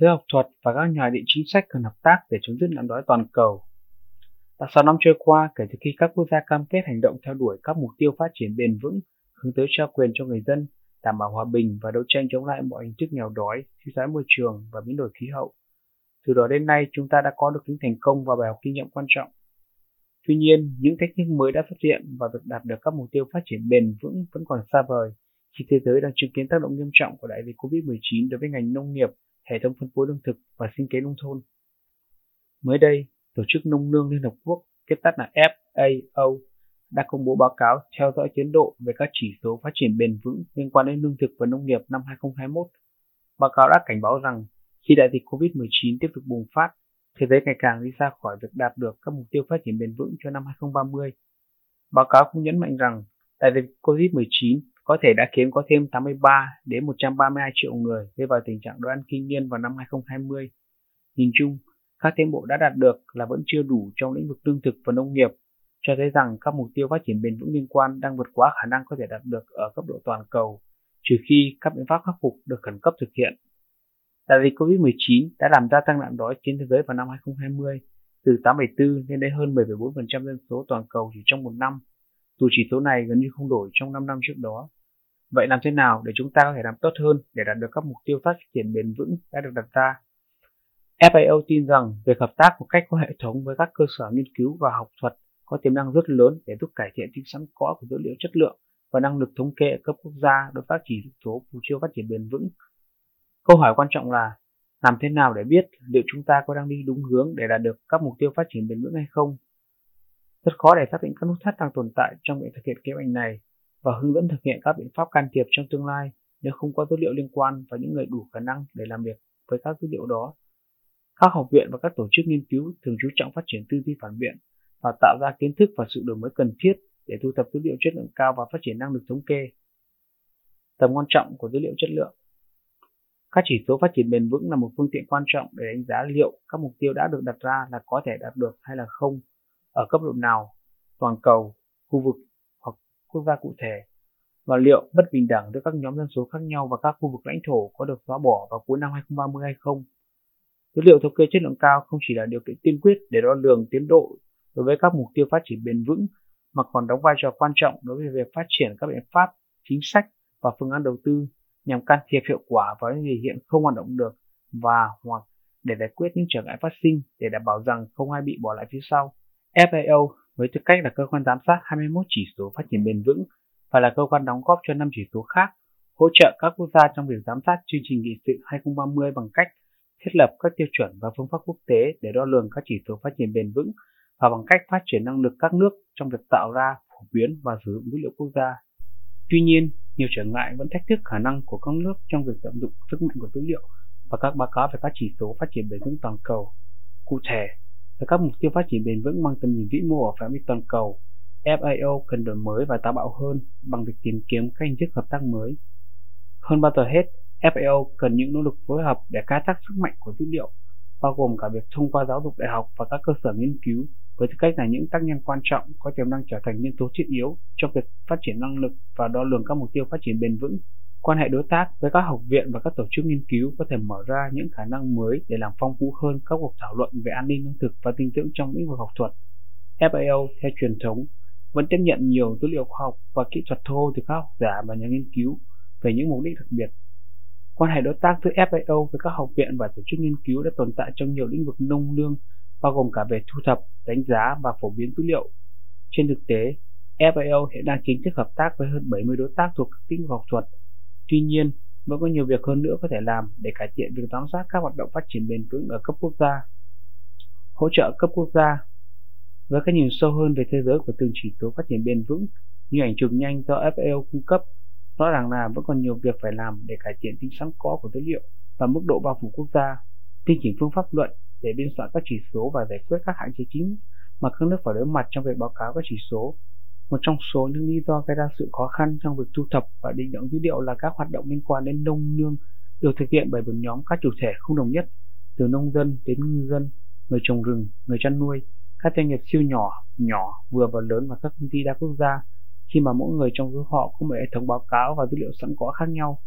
giới học thuật và các nhà định chính sách cần hợp tác để chấm dứt nạn đói toàn cầu. Đã 6 năm trôi qua kể từ khi các quốc gia cam kết hành động theo đuổi các mục tiêu phát triển bền vững, hướng tới trao quyền cho người dân, đảm bảo hòa bình và đấu tranh chống lại mọi hình thức nghèo đói, suy thoái môi trường và biến đổi khí hậu. Từ đó đến nay, chúng ta đã có được những thành công và bài học kinh nghiệm quan trọng. Tuy nhiên, những thách thức mới đã xuất hiện và việc đạt được các mục tiêu phát triển bền vững vẫn còn xa vời khi thế giới đang chứng kiến tác động nghiêm trọng của đại dịch COVID-19 đối với ngành nông nghiệp, hệ thống phân phối lương thực và sinh kế nông thôn. Mới đây, Tổ chức Nông lương Liên Hợp Quốc, viết tắt là FAO, đã công bố báo cáo theo dõi tiến độ về các chỉ số phát triển bền vững liên quan đến lương thực và nông nghiệp năm 2021. Báo cáo đã cảnh báo rằng khi đại dịch COVID-19 tiếp tục bùng phát, thế giới ngày càng đi xa khỏi việc đạt được các mục tiêu phát triển bền vững cho năm 2030. Báo cáo cũng nhấn mạnh rằng đại dịch COVID-19 có thể đã khiến có thêm 83 đến 132 triệu người rơi vào tình trạng đói ăn kinh niên vào năm 2020. Nhìn chung, các tiến bộ đã đạt được là vẫn chưa đủ trong lĩnh vực lương thực và nông nghiệp, cho thấy rằng các mục tiêu phát triển bền vững liên quan đang vượt quá khả năng có thể đạt được ở cấp độ toàn cầu, trừ khi các biện pháp khắc phục được khẩn cấp thực hiện. Đại dịch COVID-19 đã làm gia tăng nạn đói trên thế giới vào năm 2020, từ 8,4 lên đến hơn 10,4% dân số toàn cầu chỉ trong một năm, dù chỉ số này gần như không đổi trong 5 năm trước đó. Vậy làm thế nào để chúng ta có thể làm tốt hơn để đạt được các mục tiêu phát triển bền vững đã được đặt ra? FAO tin rằng việc hợp tác một cách có hệ thống với các cơ sở nghiên cứu và học thuật có tiềm năng rất lớn để giúp cải thiện tính sẵn có của dữ liệu chất lượng và năng lực thống kê ở cấp quốc gia đối với các chỉ số mục tiêu phát triển bền vững. Câu hỏi quan trọng là làm thế nào để biết liệu chúng ta có đang đi đúng hướng để đạt được các mục tiêu phát triển bền vững hay không? Rất khó để xác định các nút thắt đang tồn tại trong việc thực hiện kế hoạch này và hướng dẫn thực hiện các biện pháp can thiệp trong tương lai nếu không có dữ liệu liên quan và những người đủ khả năng để làm việc với các dữ liệu đó. Các học viện và các tổ chức nghiên cứu thường chú trọng phát triển tư duy phản biện và tạo ra kiến thức và sự đổi mới cần thiết để thu thập dữ liệu chất lượng cao và phát triển năng lực thống kê. Tầm quan trọng của dữ liệu chất lượng Các chỉ số phát triển bền vững là một phương tiện quan trọng để đánh giá liệu các mục tiêu đã được đặt ra là có thể đạt được hay là không, ở cấp độ nào, toàn cầu, khu vực quốc gia cụ thể, và liệu bất bình đẳng giữa các nhóm dân số khác nhau và các khu vực lãnh thổ có được xóa bỏ vào cuối năm 2030 hay không. Dữ liệu thống kê chất lượng cao không chỉ là điều kiện tiên quyết để đo lường tiến độ đối với các mục tiêu phát triển bền vững, mà còn đóng vai trò quan trọng đối với việc phát triển các biện pháp, chính sách và phương án đầu tư nhằm can thiệp hiệu quả vào những gì hiện không hoạt động được và hoặc để giải quyết những trở ngại phát sinh để đảm bảo rằng không ai bị bỏ lại phía sau. FAO với tư cách là cơ quan giám sát 21 chỉ số phát triển bền vững và là cơ quan đóng góp cho 5 chỉ số khác, hỗ trợ các quốc gia trong việc giám sát chương trình nghị sự 2030 bằng cách thiết lập các tiêu chuẩn và phương pháp quốc tế để đo lường các chỉ số phát triển bền vững và bằng cách phát triển năng lực các nước trong việc tạo ra, phổ biến và sử dụng dữ liệu quốc gia. Tuy nhiên, nhiều trở ngại vẫn thách thức khả năng của các nước trong việc tận dụng sức mạnh của dữ liệu và các báo cáo về các chỉ số phát triển bền vững toàn cầu. Cụ thể, về các mục tiêu phát triển bền vững mang tầm nhìn vĩ mô ở phạm vi toàn cầu, FAO cần đổi mới và táo bạo hơn bằng việc tìm kiếm các hình thức hợp tác mới. Hơn bao giờ hết, FAO cần những nỗ lực phối hợp để khai thác sức mạnh của dữ liệu, bao gồm cả việc thông qua giáo dục đại học và các cơ sở nghiên cứu với tư cách là những tác nhân quan trọng có tiềm năng trở thành nhân tố thiết yếu trong việc phát triển năng lực và đo lường các mục tiêu phát triển bền vững. Quan hệ đối tác với các học viện và các tổ chức nghiên cứu có thể mở ra những khả năng mới để làm phong phú hơn các cuộc thảo luận về an ninh lương thực và dinh dưỡng trong lĩnh vực học thuật. FAO theo truyền thống vẫn tiếp nhận nhiều dữ liệu khoa học và kỹ thuật thô từ các học giả và nhà nghiên cứu về những mục đích đặc biệt Quan hệ đối tác giữa FAO với các học viện và tổ chức nghiên cứu đã tồn tại trong nhiều lĩnh vực nông lương, bao gồm cả về thu thập, đánh giá và phổ biến dữ liệu. Trên thực tế, FAO hiện đang chính thức hợp tác với hơn 70 đối tác thuộc các lĩnh vực học thuật. Tuy nhiên, vẫn có nhiều việc hơn nữa có thể làm để cải thiện việc giám sát các hoạt động phát triển bền vững ở cấp quốc gia. Hỗ trợ cấp quốc gia Với cái nhìn sâu hơn về thế giới của từng chỉ số phát triển bền vững như ảnh chụp nhanh do FAO cung cấp Rõ ràng là vẫn còn nhiều việc phải làm để cải thiện tính sẵn có của dữ liệu và mức độ bao phủ quốc gia, tinh chỉnh phương pháp luận để biên soạn các chỉ số và giải quyết các hạn chế chính mà các nước phải đối mặt trong việc báo cáo các chỉ số. Một trong số những lý do gây ra sự khó khăn trong việc thu thập và định lượng dữ liệu là các hoạt động liên quan đến nông nương được thực hiện bởi một nhóm các chủ thể không đồng nhất, từ nông dân đến ngư dân, người trồng rừng, người chăn nuôi, các doanh nghiệp siêu nhỏ, nhỏ, vừa và lớn và các công ty đa quốc gia khi mà mỗi người trong số họ có một hệ thống báo cáo và dữ liệu sẵn có khác nhau.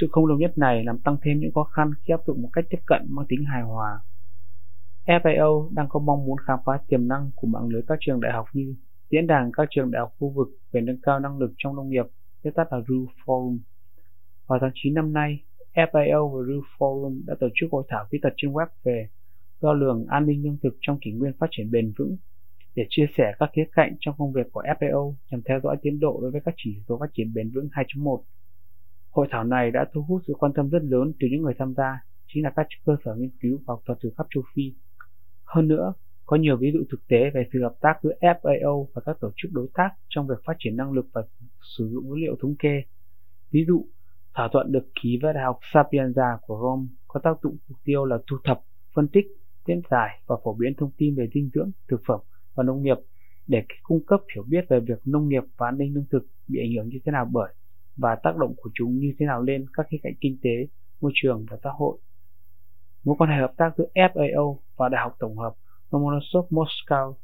Sự không đồng nhất này làm tăng thêm những khó khăn khi áp dụng một cách tiếp cận mang tính hài hòa. FAO đang có mong muốn khám phá tiềm năng của mạng lưới các trường đại học như Diễn đàn các trường đại học khu vực về nâng cao năng lực trong nông nghiệp, viết tắt là RU Forum. Vào tháng 9 năm nay, FAO và RU Forum đã tổ chức hội thảo kỹ thuật trên web về đo lường an ninh lương thực trong kỷ nguyên phát triển bền vững để chia sẻ các khía cạnh trong công việc của FAO nhằm theo dõi tiến độ đối với các chỉ số phát triển bền vững 2.1. Hội thảo này đã thu hút sự quan tâm rất lớn từ những người tham gia, chính là các cơ sở nghiên cứu và học thuật từ khắp châu Phi. Hơn nữa, có nhiều ví dụ thực tế về sự hợp tác giữa FAO và các tổ chức đối tác trong việc phát triển năng lực và sử dụng dữ liệu thống kê. Ví dụ, thỏa thuận được ký với Đại học Sapienza của Rome có tác dụng mục tiêu là thu thập, phân tích, diễn giải và phổ biến thông tin về dinh dưỡng, thực phẩm và nông nghiệp để cung cấp hiểu biết về việc nông nghiệp và an ninh lương thực bị ảnh hưởng như thế nào bởi và tác động của chúng như thế nào lên các khía cạnh kinh tế, môi trường và xã hội. Mối quan hệ hợp tác giữa FAO và Đại học Tổng hợp Lomonosov Moscow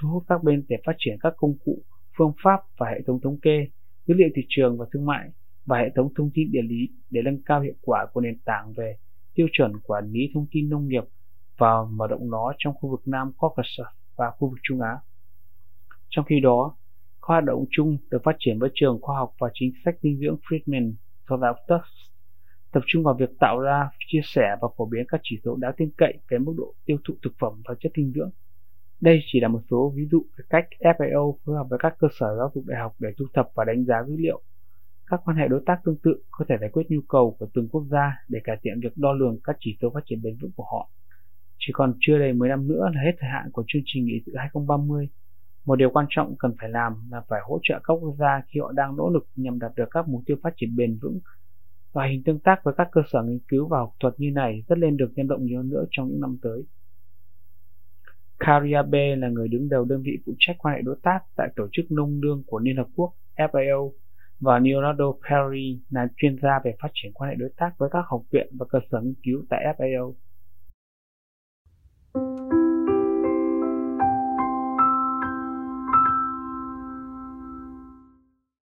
thu hút các bên để phát triển các công cụ, phương pháp và hệ thống thống kê, dữ liệu thị trường và thương mại và hệ thống thông tin địa lý để nâng cao hiệu quả của nền tảng về tiêu chuẩn quản lý thông tin nông nghiệp và mở rộng nó trong khu vực Nam Caucasus và khu vực Trung Á. Trong khi đó, các hoạt động chung được phát triển với trường khoa học và chính sách dinh dưỡng Friedman thuộc đại học Tufts tập trung vào việc tạo ra, chia sẻ và phổ biến các chỉ số đáng tin cậy về mức độ tiêu thụ thực phẩm và chất dinh dưỡng. Đây chỉ là một số ví dụ về cách FAO phối hợp với các cơ sở giáo dục đại học để thu thập và đánh giá dữ liệu. Các quan hệ đối tác tương tự có thể giải quyết nhu cầu của từng quốc gia để cải thiện việc đo lường các chỉ số phát triển bền vững của họ. Chỉ còn chưa đầy 10 năm nữa là hết thời hạn của chương trình nghị sự 2030. Một điều quan trọng cần phải làm là phải hỗ trợ các quốc gia khi họ đang nỗ lực nhằm đạt được các mục tiêu phát triển bền vững và hình tương tác với các cơ sở nghiên cứu và học thuật như này rất lên được nhân động nhiều hơn nữa trong những năm tới. Karia B là người đứng đầu đơn vị phụ trách quan hệ đối tác tại Tổ chức Nông lương của Liên Hợp Quốc FAO và Leonardo Perry là chuyên gia về phát triển quan hệ đối tác với các học viện và cơ sở nghiên cứu tại FAO.